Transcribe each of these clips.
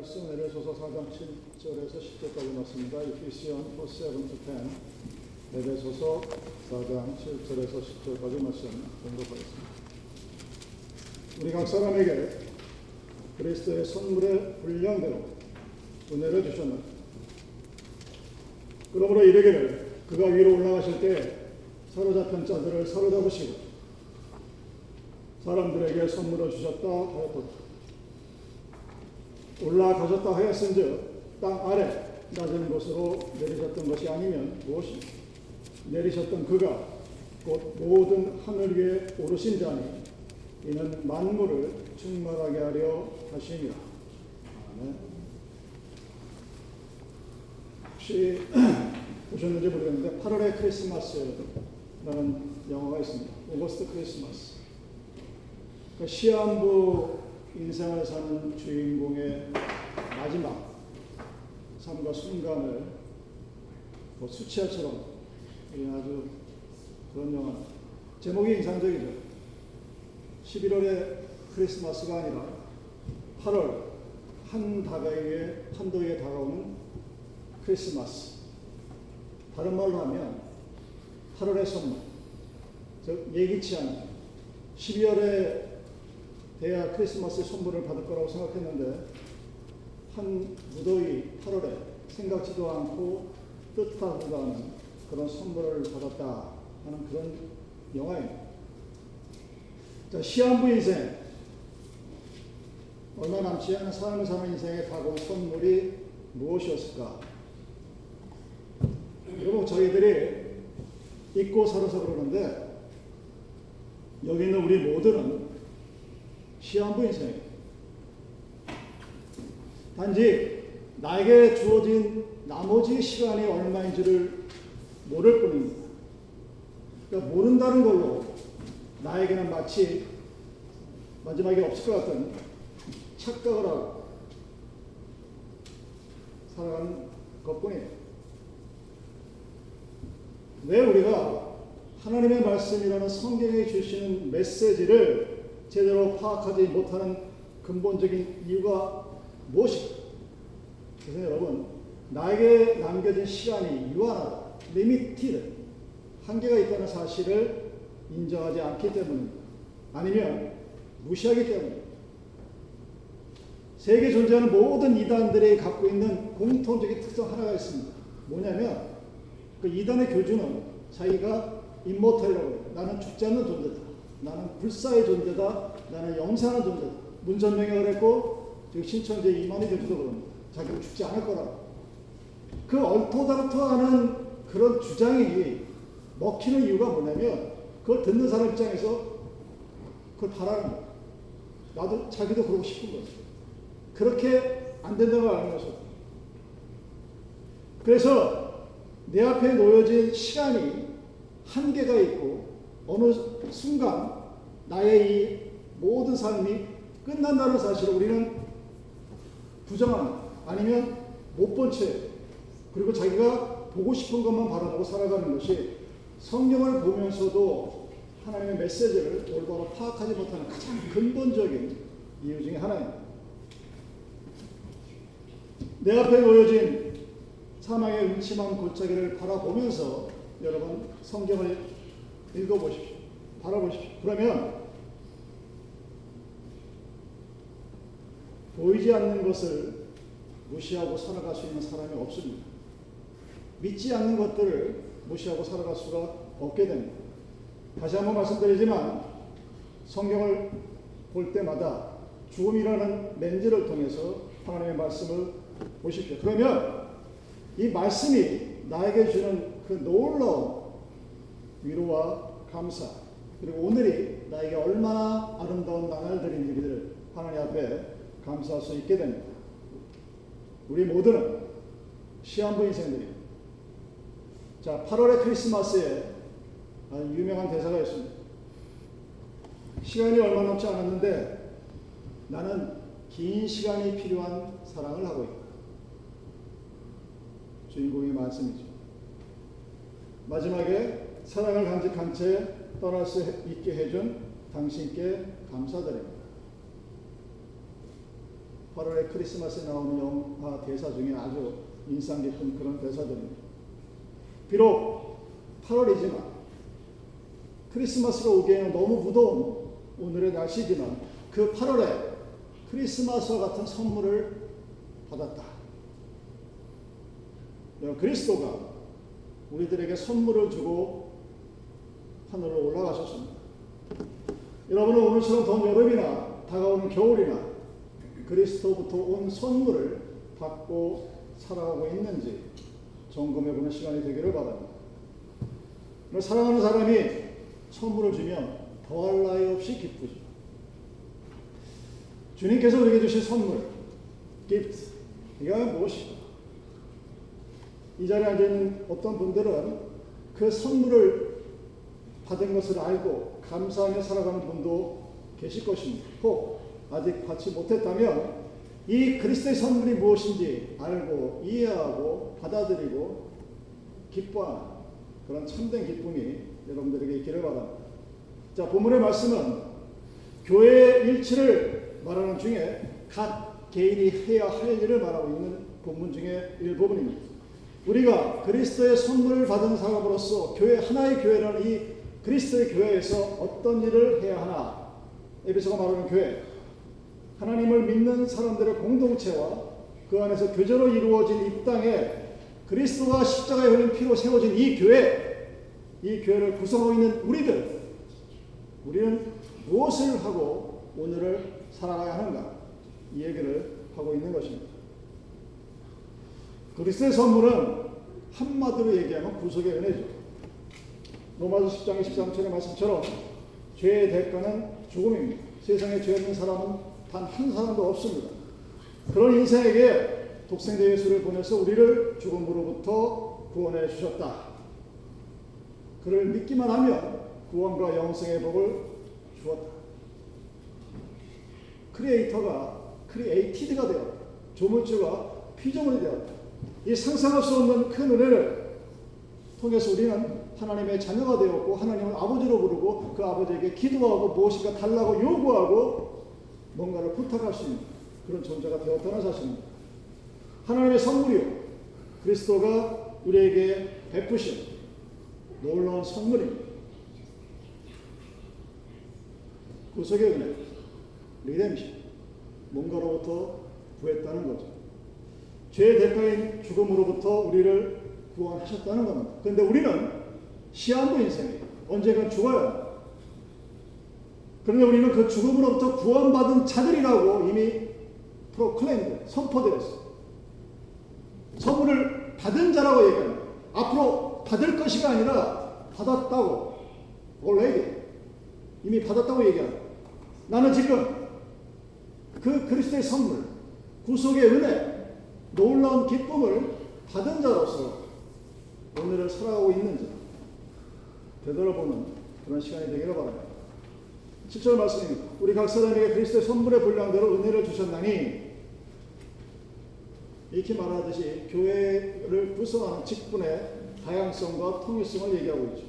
말씀 에베소서 4장 7절에서 10절까지 말씀입니다. Ephesians 4, 7 to 10 에베소서 4장 7절에서 10절까지 말씀 공독하겠습니다. 우리 각 사람에게 그리스도의 선물의 분량대로 은혜를 주셨나 그러므로 이르기를 그가 위로 올라가실 때 사로잡힌 자들을 사로잡으시고 사람들에게 선물을 주셨다 하였도다. 올라가셨다 하였은즉 땅 아래 낮은 곳으로 내리셨던 것이 아니면 무엇이 내리셨던 그가 곧 모든 하늘 위에 오르신 자니 이는 만물을 충만하게 하려 하시니라. 아멘. 혹시 보셨는지 모르겠는데 8월의 크리스마스라는 영화가 있습니다. 오거스트 크리스마스. 그 시한부 인생을 사는 주인공의 마지막 삶과 순간을 뭐 수치화처럼 아주 그런 영화. 제목이 인상적이죠. 11월의 크리스마스가 아니라 8월 한 다가이에 한도에 다가오는 크리스마스. 다른 말로 하면 8월의 선물. 즉 예기치 않은 12월에 돼야 크리스마스 선물을 받을 거라고 생각했는데 한 무더위 8월에 생각지도 않고 뜻하지도 않은 그런 선물을 받았다 하는 그런 영화입니다. 자, 시한부 인생 얼마 남지 않은 삶을 사는 인생에 다가온 선물이 무엇이었을까? 여러분 저희들이 잊고 살아서 그러는데 여기 있는 우리 모두는 시한부 인생이에요. 단지 나에게 주어진 나머지 시간이 얼마인지를 모를 뿐입니다. 그러니까 모른다는 걸로 나에게는 마치 마지막에 없을 것 같은 착각을 하고 살아가는 것 뿐이에요. 왜 우리가 하나님의 말씀이라는 성경에 주시는 메시지를 제대로 파악하지 못하는 근본적인 이유가 무엇일까? 그래서 여러분, 나에게 남겨진 시간이 유한하다, limited, 한계가 있다는 사실을 인정하지 않기 때문입니다. 아니면 무시하기 때문입니다. 세계 존재하는 모든 이단들이 갖고 있는 공통적인 특성 하나가 있습니다. 뭐냐면 그 이단의 교주는 자기가 임모탈이라고 해요. 나는 죽지 않는 존재다. 나는 불사의 존재다. 나는 영생하는 존재다. 문선명이 그랬고 지금 신천지 이만희 교주도 그럽니다. 자기는 죽지 않을 거라고. 그 얼토당토하는 그런 주장이 먹히는 이유가 뭐냐면 그걸 듣는 사람 입장에서 그걸 바라는 거예요. 나도 자기도 그러고 싶은 거죠. 그렇게 안 된다고 알면서. 그래서 내 앞에 놓여진 시간이 한계가 있고 어느 순간 나의 이 모든 삶이 끝난다는 사실을 우리는 부정하는 아니면 못 본 채 그리고 자기가 보고 싶은 것만 바라보고 살아가는 것이 성경을 보면서도 하나님의 메시지를 올바로 파악하지 못하는 가장 근본적인 이유 중에 하나입니다. 내 앞에 놓여진 사망의 음침한 골짜기를 바라보면서 여러분 성경을 읽어보십시오. 바라보십시오. 그러면 보이지 않는 것을 무시하고 살아갈 수 있는 사람이 없습니다. 믿지 않는 것들을 무시하고 살아갈 수가 없게 됩니다. 다시 한번 말씀드리지만 성경을 볼 때마다 죽음이라는 렌즈를 통해서 하나님의 말씀을 보십시오. 그러면 이 말씀이 나에게 주는 그 놀라운 위로와 감사 그리고 오늘이 나에게 얼마나 아름다운 나날들인지를 하나님 앞에 감사할 수 있게 됩니다. 우리 모두는 시한부 인생들입니다. 자, 8월의 크리스마스에 유명한 대사가 있습니다. 시간이 얼마 남지 않았는데 나는 긴 시간이 필요한 사랑을 하고 있다. 주인공의 말씀이죠. 마지막에 사랑을 간직한 채 떠날 수 있게 해준 당신께 감사드립니다. 8월에 크리스마스에 나오는 영화 대사 중에 아주 인상 깊은 그런 대사들입니다. 비록 8월이지만 크리스마스가 오기에는 너무 무더운 오늘의 날씨지만 그 8월에 크리스마스와 같은 선물을 받았다. 그리스도가 우리들에게 선물을 주고 하늘로 올라가셨습니다. 여러분은 오늘처럼 더운 여름이나 다가오는 겨울이나 그리스도부터 온 선물을 받고 살아가고 있는지 점검해 보는 시간이 되기를 바랍니다. 사랑하는 사람이 선물을 주면 더할 나위 없이 기쁘죠. 주님께서 우리에게 주신 선물, 기프트, 이가 무엇일까? 이 자리에 앉아있는 어떤 분들은 그 선물을 받은 것을 알고 감사하며 살아가는 분도 계실 것입니다. 혹 아직 받지 못했다면 이 그리스도의 선물이 무엇인지 알고 이해하고 받아들이고 기뻐하는 그런 참된 기쁨이 여러분들에게 있기를 바랍니다. 자, 본문의 말씀은 교회의 일치를 말하는 중에 각 개인이 해야 할 일을 말하고 있는 본문 중에 일부분입니다. 우리가 그리스도의 선물을 받은 사람으로서 교회 하나의 교회라는 이 그리스도의 교회에서 어떤 일을 해야 하나? 에베소가 말하는 교회. 하나님을 믿는 사람들의 공동체와 그 안에서 교제로 이루어진 이 땅에 그리스도가 십자가에 흘린 피로 세워진 이 교회, 이 교회를 구성하고 있는 우리들, 우리는 무엇을 하고 오늘을 살아가야 하는가? 이 얘기를 하고 있는 것입니다. 그리스도의 선물은 한마디로 얘기하면 구속의 은혜죠. 로마서 10장 13절의 말씀처럼 죄의 대가는 죽음입니다. 세상에 죄 없는 사람은 단 한 사람도 없습니다. 그런 인생에게 독생자 예수를 보내서 우리를 죽음으로부터 구원해 주셨다. 그를 믿기만 하면 구원과 영생의 복을 주었다. creator가 created가 되었다. 조물주가 피조물이 되었다. 이 상상할 수 없는 큰 은혜를 통해서 우리는 하나님의 자녀가 되었고 하나님을 아버지로 부르고 그 아버지에게 기도하고 무엇인가 달라고 요구하고 뭔가를 부탁할 수 있는 그런 존재가 되었다는 사실입니다. 하나님의 선물이요. 그리스도가 우리에게 베푸신 놀라운 선물입니다. 구속의 은혜, 리뎀션, 뭔가로부터 구했다는 거죠. 죄의 대가인 죽음으로부터 우리를 구원하셨다는 겁니다. 그런데 우리는 시한부 인생이에요. 언젠가 죽어요. 그런데 우리는 그 죽음으로부터 구원받은 자들이라고 이미 프로클레임 선포되었어요. 선물을 받은 자라고 얘기합니다. 앞으로 받을 것이가 아니라 받았다고 already 이미 받았다고 얘기합니다. 나는 지금 그 그리스도의 선물, 구속의 은혜, 놀라운 기쁨을 받은 자로서 오늘을 살아가고 있는지 되돌아보는 그런 시간이 되기를 바랍니다. 7절 말씀입니다. 우리 각 사람에게 그리스도의 선물의 분량대로 은혜를 주셨나니 이렇게 말하듯이 교회를 구성하는 직분의 다양성과 통일성을 얘기하고 있죠.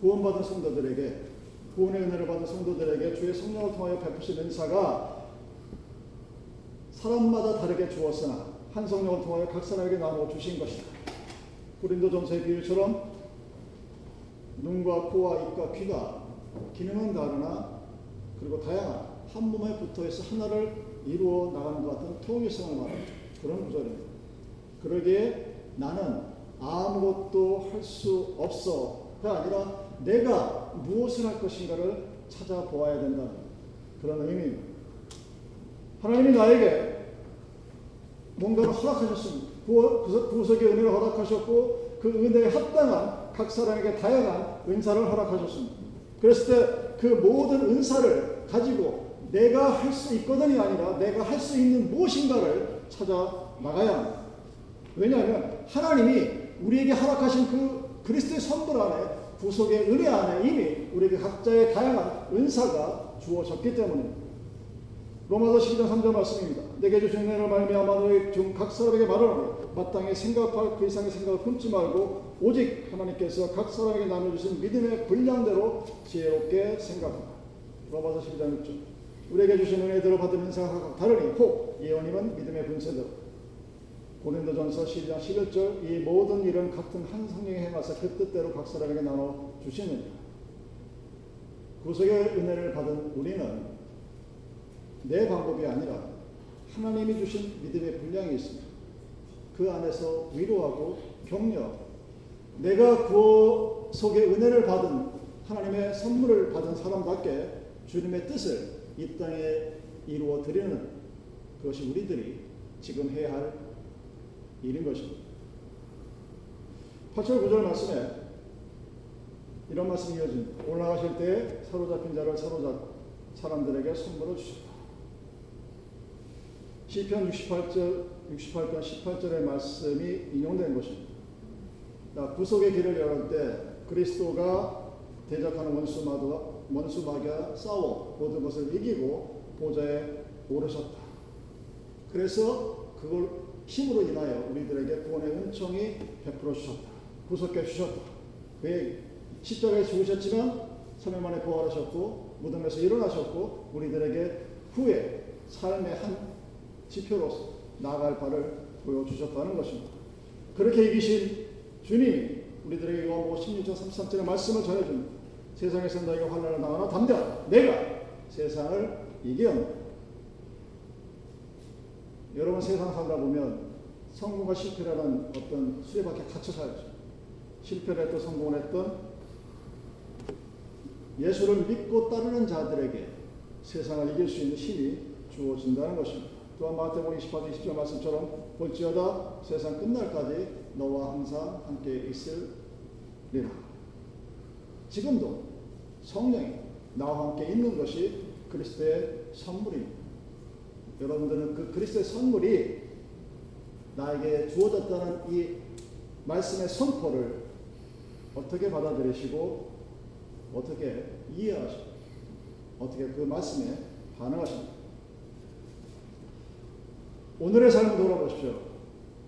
구원받은 성도들에게 구원의 은혜를 받은 성도들에게 주의 성령을 통하여 베푸신 은사가 사람마다 다르게 주었으나 한 성령을 통하여 각 사람에게 나누어 주신 것이다. 고린도전서의 비유처럼 눈과 코와 입과 귀가 기능은 다르나 그리고 다양한 한 몸에 붙어 있어 하나를 이루어 나가는 것 같은 통일성을 말하는 그런 구절입니다. 그러기에 나는 아무것도 할 수 없어가 아니라 내가 무엇을 할 것인가를 찾아보아야 된다는 그런 의미입니다. 하나님이 나에게 뭔가를 허락하셨습니다. 구속의 은혜를 허락하셨고 그 은혜에 합당한 각 사람에게 다양한 은사를 허락하셨습니다. 그랬을 때 그 모든 은사를 가지고 내가 할 수 있거든이 아니라 내가 할 수 있는 무엇인가를 찾아 나가야 합니다. 왜냐하면 하나님이 우리에게 허락하신 그 그리스도의 선물 안에 구속의 은혜 안에 이미 우리에게 각자의 다양한 은사가 주어졌기 때문입니다. 로마서 12장 3절 말씀입니다. 내게 주신 은혜를 말미암아 너희 중각 사람에게 말하노니 마땅히 생각할 그 이상의 생각을 품지 말고 오직 하나님께서 각 사람에게 나눠주신 믿음의 분량대로 지혜롭게 생각하라. 로마서 12장 6절. 우리에게 주신 은혜대로 받은 인사가 다르니 혹 예언임은 믿음의 분체대로. 고린도전서 12장 11절. 이 모든 일은 같은 한 성령이 행하사 그 뜻대로 각 사람에게 나눠 주시느니라. 구속의 은혜를 받은 우리는 내 방법이 아니라 하나님이 주신 믿음의 분량이 있습니다. 그 안에서 위로하고 격려, 내가 구속의 은혜를 받은 하나님의 선물을 받은 사람답게 주님의 뜻을 이 땅에 이루어 드리는 그것이 우리들이 지금 해야 할 일인 것입니다. 8절 9절 말씀에 이런 말씀이 이어집니다. 올라가실 때 사로잡힌 자를 사로잡 사람들에게 선물을 주셨다. 시편 68절 68편 18절의 말씀이 인용된 것입니다. 구속의 길을 열을 때 그리스도가 대적하는 원수마귀와 원수마귀와 싸워 모든 것을 이기고 보좌에 오르셨다. 그래서 그걸 힘으로 인하여 우리들에게 구원의 은총이 베풀어 주셨다. 구속해 주셨다. 그 십자가에 죽으셨지만 3일 만에 부활하셨고 무덤에서 일어나셨고 우리들에게 후에 삶의 한 지표로서 나아갈 바를 보여주셨다는 것입니다. 그렇게 이기신 주님이 우리들에게 요한복음 16장 33절의 말씀을 전해줍니다. 세상에서 너희가 환난을 당하나 담대하라. 내가 세상을 이기었다. 여러분 세상 살다 보면 성공과 실패라는 어떤 수레바퀴 갇혀 살죠. 실패를 했던 성공을 했던 예수를 믿고 따르는 자들에게 세상을 이길 수 있는 힘이 주어진다는 것입니다. 또한 마태복음 28장 20절 말씀처럼 볼지어다 세상 끝날까지 너와 항상 함께 있으리라. 지금도 성령이 나와 함께 있는 것이 그리스도의 선물입니다. 여러분들은 그 그리스도의 선물이 나에게 주어졌다는 이 말씀의 선포를 어떻게 받아들이시고 어떻게 이해하시고 어떻게 그 말씀에 반응하십니까? 오늘의 삶을 돌아보십시오.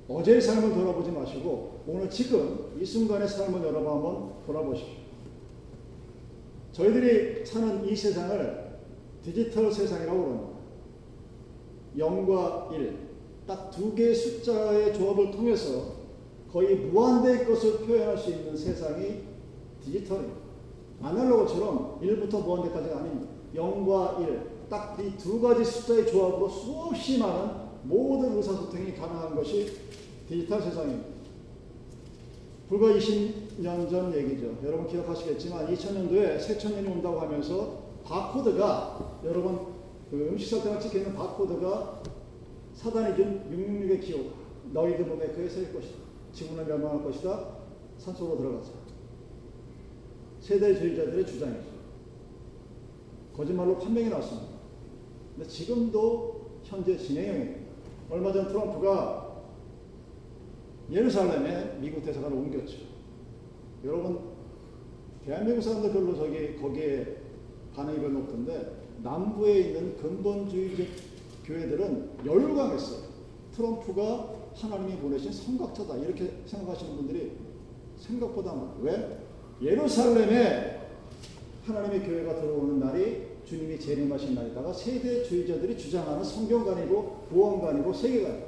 어제의 삶을 돌아보지 마시고 오늘 지금 이 순간의 삶을 여러분 한번 돌아보십시오. 저희들이 사는 이 세상을 디지털 세상이라고 그럽니다. 0과 1, 딱 두 개의 숫자의 조합을 통해서 거의 무한대의 것을 표현할 수 있는 세상이 디지털입니다. 아날로그처럼 1부터 무한대까지가 아닙니다. 0과 1, 딱 이 두 가지 숫자의 조합으로 수없이 많은 모든 의사소통이 가능한 것이 디지털 세상입니다. 불과 20년 전 얘기죠. 여러분 기억하시겠지만 2000년도에 새천년이 온다고 하면서 바코드가 여러분 그 음식 설탕을 찍혀 있는 바코드가 사단이 준 666의 기호다. 너희들 몸에 그에 셀 것이다. 지구는 멸망할 것이다. 산속으로 들어가자. 세대주의자들의 주장이죠. 거짓말로 판명이 났습니다. 근데 지금도 현재 진행형입니다. 얼마 전 트럼프가 예루살렘에 미국 대사관을 옮겼죠. 여러분, 대한민국 사람들 별로 저기 거기에 반응이 별로 없던데 남부에 있는 근본주의적 교회들은 열광했어요. 트럼프가 하나님이 보내신 성각자다 이렇게 생각하시는 분들이 생각보다 많아요. 왜? 예루살렘에 하나님의 교회가 들어오는 날이 주님이 재림하신 날에다가 세대주의자들이 주장하는 성경관이고 구원관이고 세계관.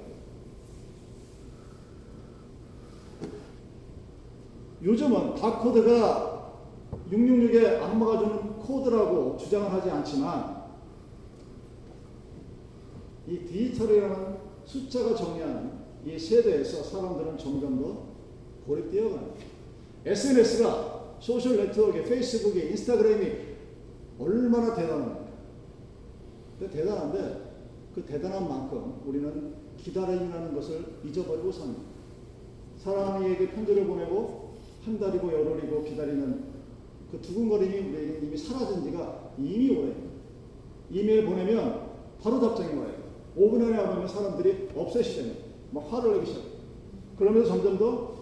요즘은 바코드가 666에 악마가 주는 코드라고 주장을 하지 않지만 이 디지털이라는 숫자가 정의하는 이 세대에서 사람들은 점점 더 고립되어 갑니다. SNS가 social network, 페이스북이, 인스타그램이 얼마나 대단합니까? 대단한데 그 대단한 만큼 우리는 기다림이라는 것을 잊어버리고 삽니다. 사람에게 편지를 보내고 한 달이고 열흘이고 기다리는 그 두근거림이 우리에게 이미 사라진 지가 이미 오래입니다. 이메일 보내면 바로 답장이 와요. 5분 안에 안 오면 사람들이 없애시잖아요. 막 화를 내기 시작해요. 그러면서 점점 더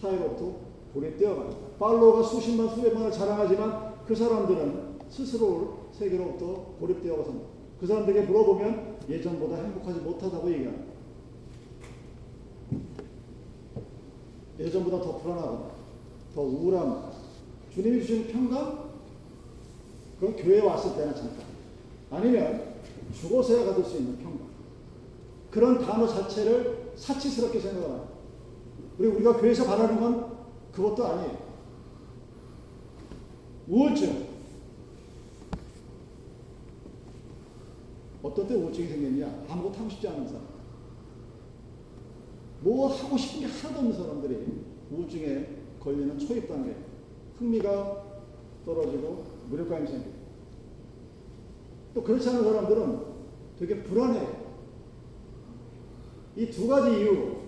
사회로부터 고립되어 갑니다. 팔로워가 수십만 수백만을 자랑하지만 그 사람들은 스스로 세계로부터 고립되어 가서 그 사람들에게 물어보면 예전보다 행복하지 못하다고 얘기합니다. 예전보다 더 불안하고 더 우울함. 주님이 주신 평강? 그건 교회에 왔을 때는 잠깐. 아니면 죽어서야 가질 수 있는 평강. 그런 단어 자체를 사치스럽게 생각하는. 그리고 우리가 교회에서 바라는 건 그것도 아니에요. 우울증. 때 우울증이 생겼냐? 아무것도 하고 싶지 않은 사람. 뭐 하고 싶은 게 하나도 없는 사람들이 우울증에 걸리는 초입 단계. 흥미가 떨어지고 무력감이 생기고. 또 그렇지 않은 사람들은 되게 불안해요. 이 두 가지 이유로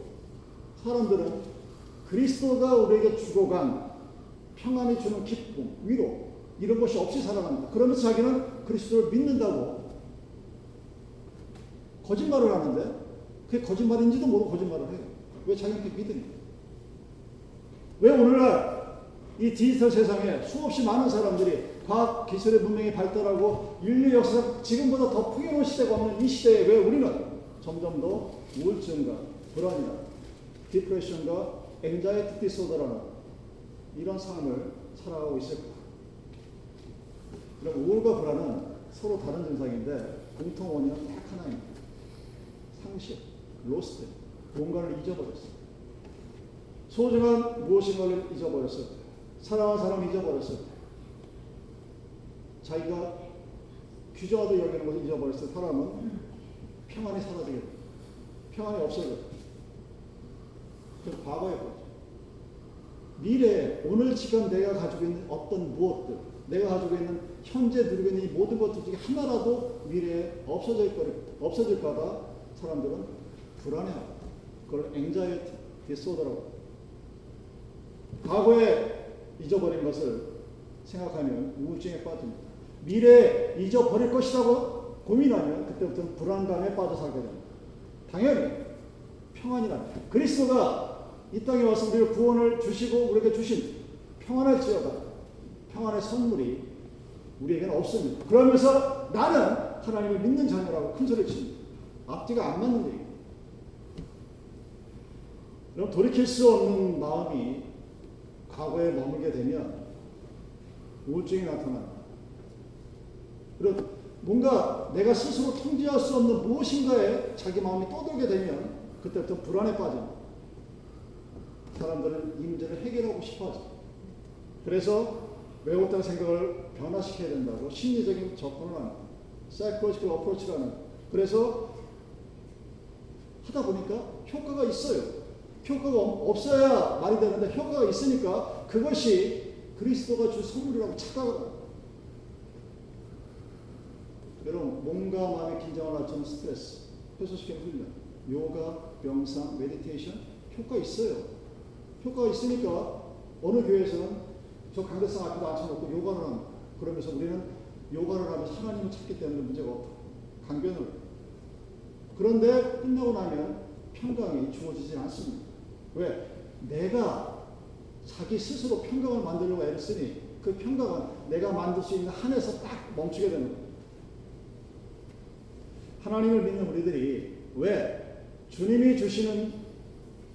사람들은 그리스도가 우리에게 주고간 평안이 주는 기쁨, 위로 이런 것이 없이 살아갑니다. 그러면서 자기는 그리스도를 믿는다고 거짓말을 하는데 그게 거짓말인지도 모르고 거짓말을 해요. 왜 자기한테 믿으니까. 왜 오늘날 이 디지털 세상에 수없이 많은 사람들이 과학 기술의 문명이 발달하고 인류 역사 지금보다 더 풍요로운 시대가 없는 이 시대에 왜 우리는 점점 더 우울증과 불안이나 디프레션과 앵자이티 디소더라는 이런 삶을 살아가고 있을까? 그럼 우울과 불안은 서로 다른 증상인데 공통 원인은 딱 하나입니다. 상실, 로스트, 뭔가를 잊어버렸어. 소중한 무엇인가를 사랑하는 사람을 잊어버렸을 때, 자기가 귀중하다 여기는 것을 잊어버렸을 때 사람은 평안이 사라지게 돼. 평안이 없어져. 그 과거에 보죠. 미래, 오늘 지금 내가 가지고 있는 어떤 무엇들, 내가 가지고 있는 현재 누리고 있는 이 모든 것들 중에 하나라도 미래에 없어질 거 없어질까봐 사람들은 불안해하고 그걸 앵자이티 디소더라고. 과거에 잊어버린 것을 생각하면 우울증에 빠집니다. 미래에 잊어버릴 것이라고 고민하면 그때부터는 불안감에 빠져 살게 됩니다. 당연히 평안이라 그리스도가 이 땅에 와서 우리를 구원을 주시고 우리에게 주신 평안을 지어다. 평안의 선물이 우리에게는 없습니다. 그러면서 나는 하나님을 믿는 자녀라고 큰 소리 칩니다. 앞뒤가 안 맞는 얘기. 그럼 돌이킬 수 없는 마음이 과거에 머물게 되면 우울증이 나타납니다. 그리고 뭔가 내가 스스로 통제할 수 없는 무엇인가에 자기 마음이 떠들게 되면 그때부터 불안에 빠집니다. 사람들은 이 문제를 해결하고 싶어 하죠. 그래서 외롭다는 생각을 변화시켜야 된다고 심리적인 접근을 합니다. psychological approach라는 그래서 하다 보니까 효과가 있어요. 효과가 없어야 말이 되는데 효과가 있으니까 그것이 그리스도가 줄 선물이라고 착각을 여러분 몸과 마음의 긴장을 낮추는 스트레스, 해소시키는 훈련, 요가, 명상, meditation 효과 있어요. 효과가 있으니까 어느 교회에서는 저 강대상 앞에도 앉혀놓고 요가를 합니다. 그러면서 우리는 요가를 하면서 하나님을 찾기 때문에 문제가 없다. 강변을. 그런데 끝나고 나면 평강이 주어지진 않습니다. 왜? 내가 자기 스스로 평강을 만들려고 애를 쓰니 그 평강은 내가 만들 수 있는 한에서 딱 멈추게 되는 거예요. 하나님을 믿는 우리들이 왜 주님이 주시는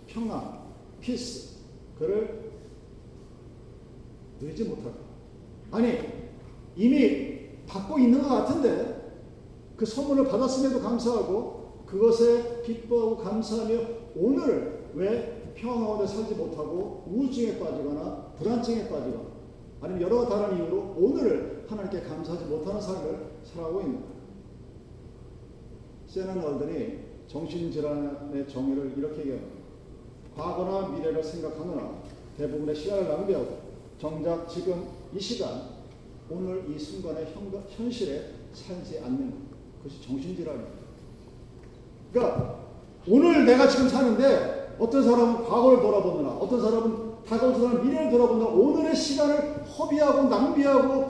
평안, 피스, 그를 누리지 못할까? 아니, 이미 받고 있는 것 같은데 그 선물을 받았음에도 감사하고 그것에 기뻐하고 감사하며 오늘 왜 가운데 살지 못하고 우울증에 빠지거나 불안증에 빠지거나 아니면 여러 다른 이유로 오늘을 하나님께 감사하지 못하는 삶을 살아가고 있는 거예요. 세난 얼들이 정신질환의 정의를 이렇게 얘기합니다. 과거나 미래를 생각하느라 대부분의 시간을 낭비하고 정작 지금 이 시간 오늘 이 순간의 현, 실에 살지 않는 그것이 정신질환입니다. 그러니까 오늘 내가 지금 사는데 어떤 사람은 과거를 돌아보느라 어떤 사람은 다가올 사람은 미래를 돌아보느라 오늘의 시간을 허비하고 낭비하고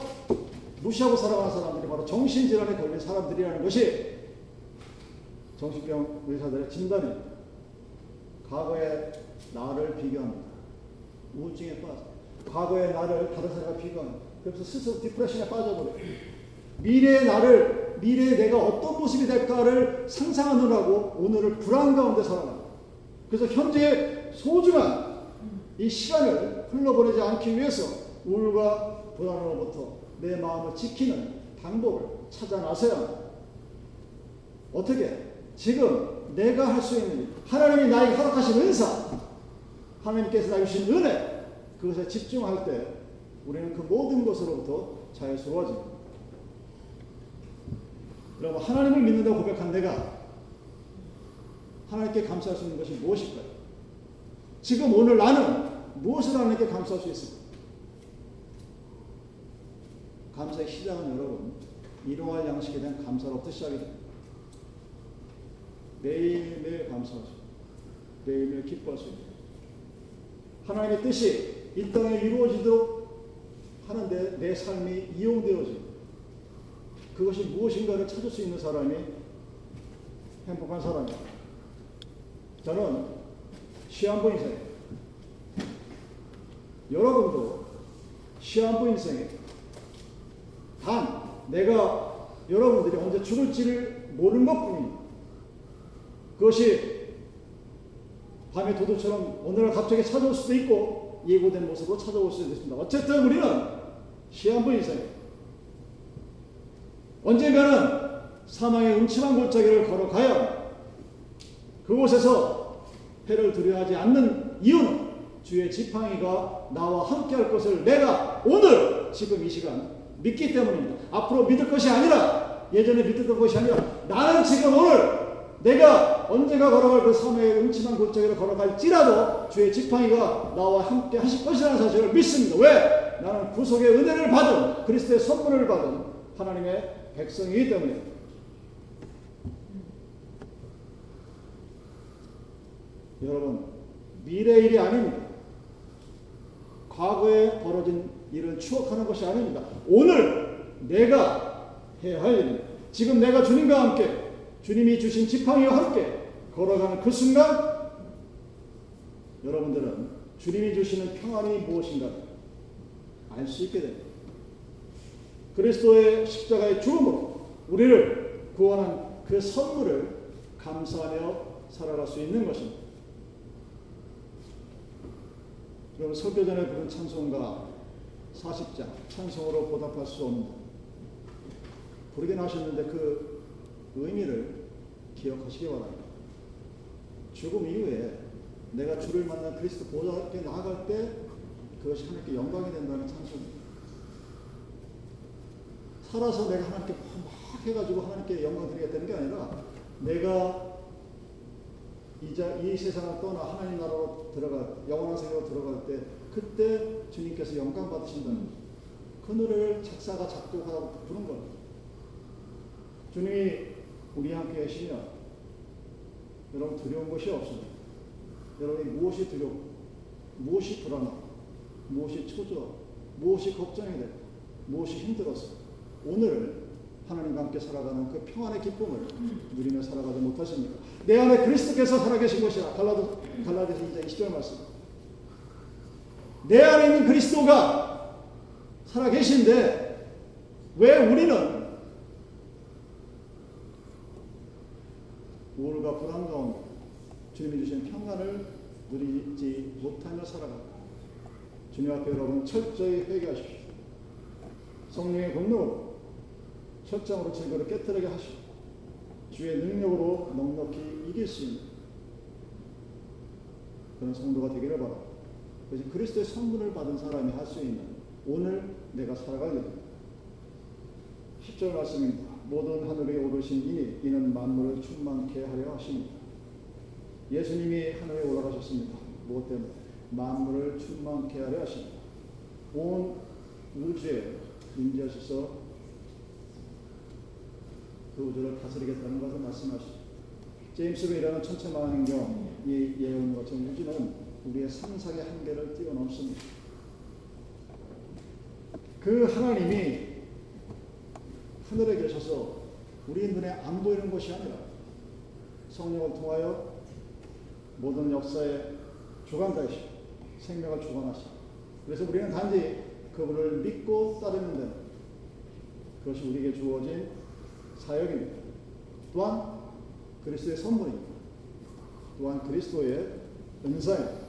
무시하고 살아가는 사람들이 바로 정신질환에 걸린 사람들이라는 것이 정신병 의사들의 진단입니다. 과거의 나를 비교합니다. 우울증에 빠져. 과거의 나를 다른 사람과 비교합니다. 그래서 스스로 디프레션에 빠져버려요. 미래의 나를, 미래의 내가 어떤 모습이 될까를 상상하느라고 오늘을 불안 가운데 살아갑니다. 그래서 현재 소중한 이 시간을 흘러보내지 않기 위해서 우울과 불안으로부터 내 마음을 지키는 방법을 찾아 나서야 어떻게 지금 내가 할 수 있는 일, 하나님이 나에게 허락하신 은사, 하나님께서 나에게 주신 은혜, 그것에 집중할 때 우리는 그 모든 것으로부터 자유스러워집니다. 여러분, 하나님을 믿는다고 고백한 내가 하나님께 감사할 수 있는 것이 무엇일까요? 지금 오늘 나는 무엇을 하나님께 감사할 수 있을까? 감사의 시작은 여러분, 일용할 양식에 대한 감사로부터 시작이 됩니다. 매일매일 감사할 수 매일매일 기뻐할 수 있는 하나님의 뜻이 이 땅에 이루어지도록 하는데 내 삶이 이용되어지고 그것이 무엇인가를 찾을 수 있는 사람이 행복한 사람입니다. 저는 시한부 인생 여러분도 시한부 인생에 단 내가 여러분들이 언제 죽을지를 모르는 것뿐입니다. 그것이 밤의 도둑처럼 오늘 갑자기 찾아올 수도 있고 예고된 모습으로 찾아올 수도 있습니다. 어쨌든 우리는 시한부 인생 언젠가는 사망의 음침한 골짜기를 걸어가야 그곳에서 해를 두려워하지 않는 이유는 주의 지팡이가 나와 함께할 것을 내가 오늘 지금 이 시간 믿기 때문입니다. 앞으로 믿을 것이 아니라 예전에 믿었던 것이 아니라 나는 지금 오늘 내가 언제가 걸어갈 그 삶의 음침한 골짜기를 걸어갈지라도 주의 지팡이가 나와 함께 하실 것이라는 사실을 믿습니다. 왜? 나는 구속의 은혜를 받은 그리스도의 선물을 받은 하나님의 백성이기 때문에 여러분 미래 일이 아닙니다. 과거에 벌어진 일을 추억하는 것이 아닙니다. 오늘 내가 해야 할 일입니다. 지금 내가 주님과 함께 주님이 주신 지팡이와 함께 걸어가는 그 순간 여러분들은 주님이 주시는 평안이 무엇인가 알 수 있게 됩니다. 그리스도의 십자가의 죽음으로 우리를 구원한 그 선물을 감사하며 살아갈 수 있는 것입니다. 여러분 설교 전에 부른 찬송가 40장 찬송으로 보답할 수 없는 부르긴 하셨는데 그 의미를 기억하시기 바랍니다. 죽음 이후에 내가 주를 만난 그리스도 보좌 앞에 나아갈 때 그것이 하나님께 영광이 된다는 찬송입니다. 살아서 내가 하나님께 막 해가지고 하나님께 영광 드리겠다는 게 아니라 내가 이자 이 세상을 떠나 하나님 나라로 들어가 영원한 세계로 들어갈 때 그때 주님께서 영광 받으신다는 거죠. 그 노래를 작사가 작곡하고 부른 겁니다. 주님이 우리 함께 계시면 여러분 두려운 것이 없습니다. 여러분이 무엇이 두렵고 무엇이 불안하고 무엇이 초조 무엇이 걱정이 되고 무엇이 힘들었어 오늘 하나님과 함께 살아가는 그 평안의 기쁨을 누리며 살아가지 못하십니까? 내 안에 그리스도께서 살아계신 것이라 갈라도 갈라디아서 2장 20절 말씀. 내 안에 있는 그리스도가 살아계신데 왜 우리는 우울과 불안 가운데 주님이 주신 평안을 누리지 못하며 살아갑니다. 주님 앞에 여러분 철저히 회개하십시오. 성령의 권능으로 철장으로 증거를 깨뜨리게 하시고 주의 능력으로 넉넉히 이길 수 있는 그런 성도가 되기를 바랍니다. 그래서 그리스도의 성분을 받은 사람이 할 수 있는 오늘 내가 살아갈 일입니다. 10절 말씀입니다. 모든 하늘에 오르신 이니 이는 만물을 충만케 하려 하십니다. 예수님이 하늘에 올라가셨습니다. 무엇 때문에? 만물을 충만케 하려 하십니다. 온 우주에 임재하셔서 그 우주를 다스리겠다는 것을 말씀하시죠. 제임스 웹이라는 천체망원경이 예언 것처럼 우주는 우리의 상상의 한계를 뛰어넘습니다. 그 하나님이 하늘에 계셔서 우리 눈에 안 보이는 것이 아니라 성령을 통하여 모든 역사의 주관자이시고 생명을 주관하시고 그래서 우리는 단지 그분을 믿고 따르는 데 그것이 우리에게 주어진 사역입니다. 또한 그리스도의 선물입니다. 또한 그리스도의 은사입니다.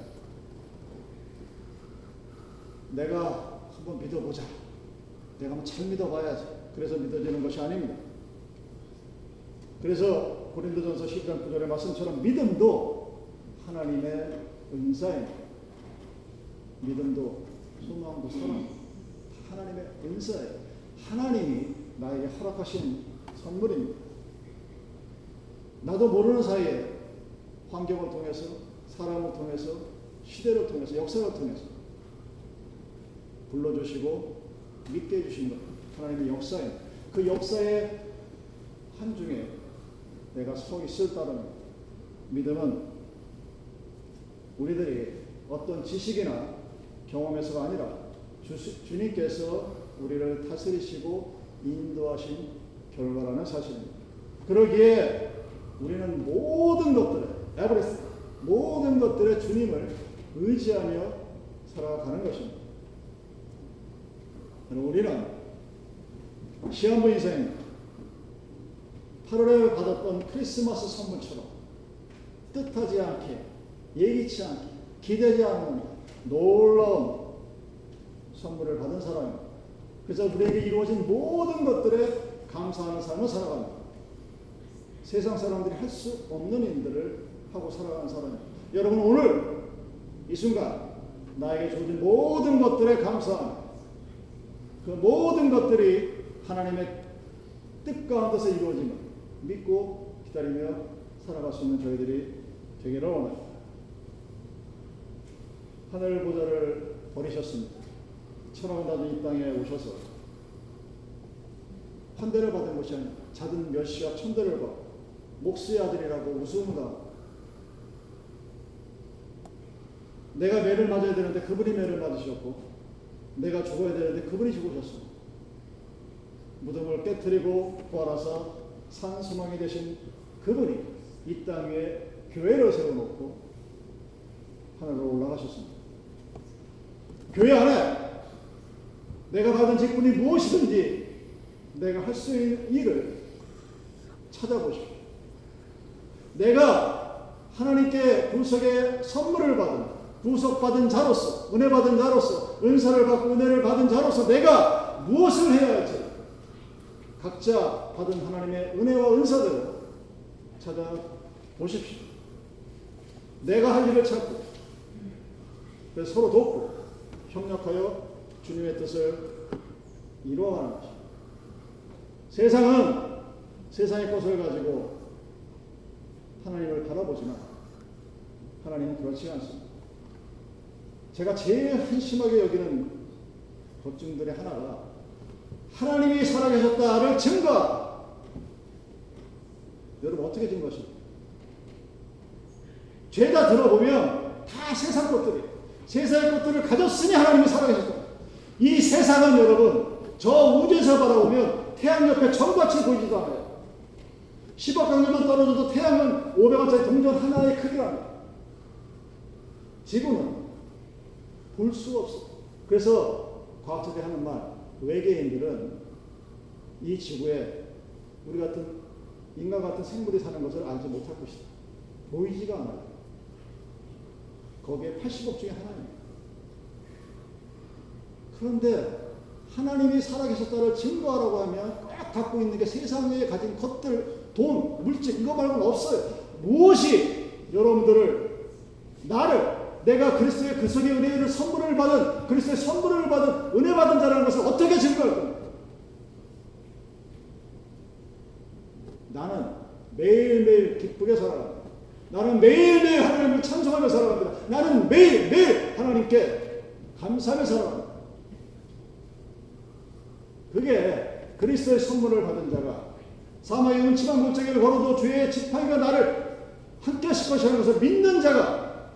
내가 한번 믿어보자. 내가 한번 잘 믿어봐야지. 그래서 믿어지는 것이 아닙니다. 그래서 고린도전서 10장 9절의 말씀처럼 믿음도 하나님의 은사입니다. 믿음도 소망도 사랑 하나님의 은사예요. 하나님이 나에게 허락하신 선물입니다. 나도 모르는 사이에 환경을 통해서 사람을 통해서 시대를 통해서 역사를 통해서 불러주시고 믿게 해주신 것 하나님의 역사에 그 역사의 한 중에 내가 서 있을 따름 믿음은 우리들이 어떤 지식이나 경험에서가 아니라 주, 주님께서 우리를 다스리시고 인도하신 결과라는 사실입니다. 그러기에 우리는 모든 것들을 에브레스 모든 것들에 주님을 의지하며 살아가는 것입니다. 우리는 시한부 인생 8월에 받았던 크리스마스 선물처럼 뜻하지 않게 예기치 않게 기대지 않는 놀라운 선물을 받은 사람입니다. 그래서 우리에게 이루어진 모든 것들에 감사하는 삶을 살아갑니다. 세상 사람들이 할 수 없는 일들을 하고 살아가는 사람입니다. 여러분 오늘 이 순간 나에게 주어진 모든 것들에 감사합니다. 그 모든 것들이 하나님의 뜻 가운데서 이루어진 것 믿고 기다리며 살아갈 수 있는 저희들이 되기를 원합니다. 하늘 보좌를 버리셨습니다. 천하고 낮은 이 땅에 오셔서 환대를 받은 것이 아니라 작은 멸시와 천대를 받고 목수의 아들이라고 웃음과 내가 매를 맞아야 되는데 그분이 매를 맞으셨고 내가 죽어야 되는데 그분이 죽으셨어. 무덤을 깨뜨리고 부활하사 산 소망이 되신 그분이 이 땅 위에 교회를 세워놓고 하늘로 올라가셨습니다. 교회 안에 내가 받은 직분이 무엇이든지 내가 할 수 있는 일을 찾아보십시오. 내가 하나님께 불석의 선물을 받은 구속받은 자로서 은혜 받은 자로서 은사를 받고 은혜를 받은 자로서 내가 무엇을 해야 할지 각자 받은 하나님의 은혜와 은사대로 찾아보십시오. 내가 할 일을 찾고 서로 돕고 협력하여 주님의 뜻을 이루어가는 것입니다. 세상은 세상의 것을 가지고 하나님을 바라보지만 하나님은 그렇지 않습니다. 제가 제일 한심하게 여기는 것 중들의 하나가 하나님이 살아계셨다를 증거. 여러분 어떻게 증거하십니까? 죄다 들어보면 다 세상 것들이 세상의 것들을 가졌으니 하나님이 살아계셨다. 이 세상은 여러분 저 우주에서 바라보면 태양 옆에 점같이 보이지도 않아요. 10억 강년만 떨어져도 태양은 500원짜리 동전 하나의 크기랍니다. 지구는 볼 수 없어. 그래서 과학자들이 하는 말, 외계인들은 이 지구에 우리 같은 인간 같은 생물이 사는 것을 알지 못할 것이다. 보이지가 않아요. 거기에 80억 중에 하나입니다. 그런데 하나님이 살아계셨다를 증거하라고 하면 꼭 갖고 있는 게 세상에 가진 것들, 돈, 물질 이거 말고는 없어요. 무엇이 여러분들을 나를 내가 그리스도의 그 속의 은혜를 선물을 받은 그리스도의 선물을 받은 은혜 받은 자라는 것을 어떻게 증거할 겁니까? 나는 매일매일 기쁘게 살아갑니다. 나는 매일매일 하나님을 찬송하며 살아갑니다. 나는 매일매일 하나님께 감사하며 살아갑니다. 그게 그리스도의 선물을 받은 자가 사마의 음침한 골짜기를 걸어도 주의 지팡이가 나를 함께 하실 것이라는 것을 믿는 자가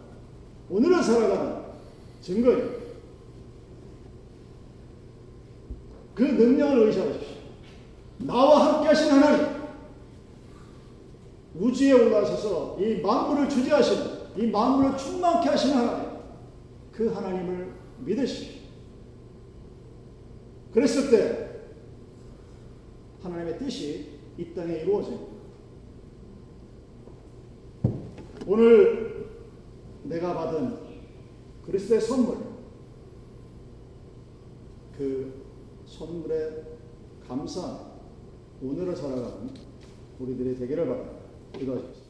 오늘을 살아가는 증거예요. 그 능력을 의지하십시오. 나와 함께 하신 하나님, 우주에 올라서서 이 만물을 주재하시는, 이 만물을 충만케 하시는 하나님, 그 하나님을 믿으십시오. 그랬을 때 하나님의 뜻이 이 땅에 이루어집니다. 오늘 내가 받은 그리스도의 선물, 그 선물에 감사 오늘을 살아가는 우리들이 되기를 바랍니다. 기도하십시오.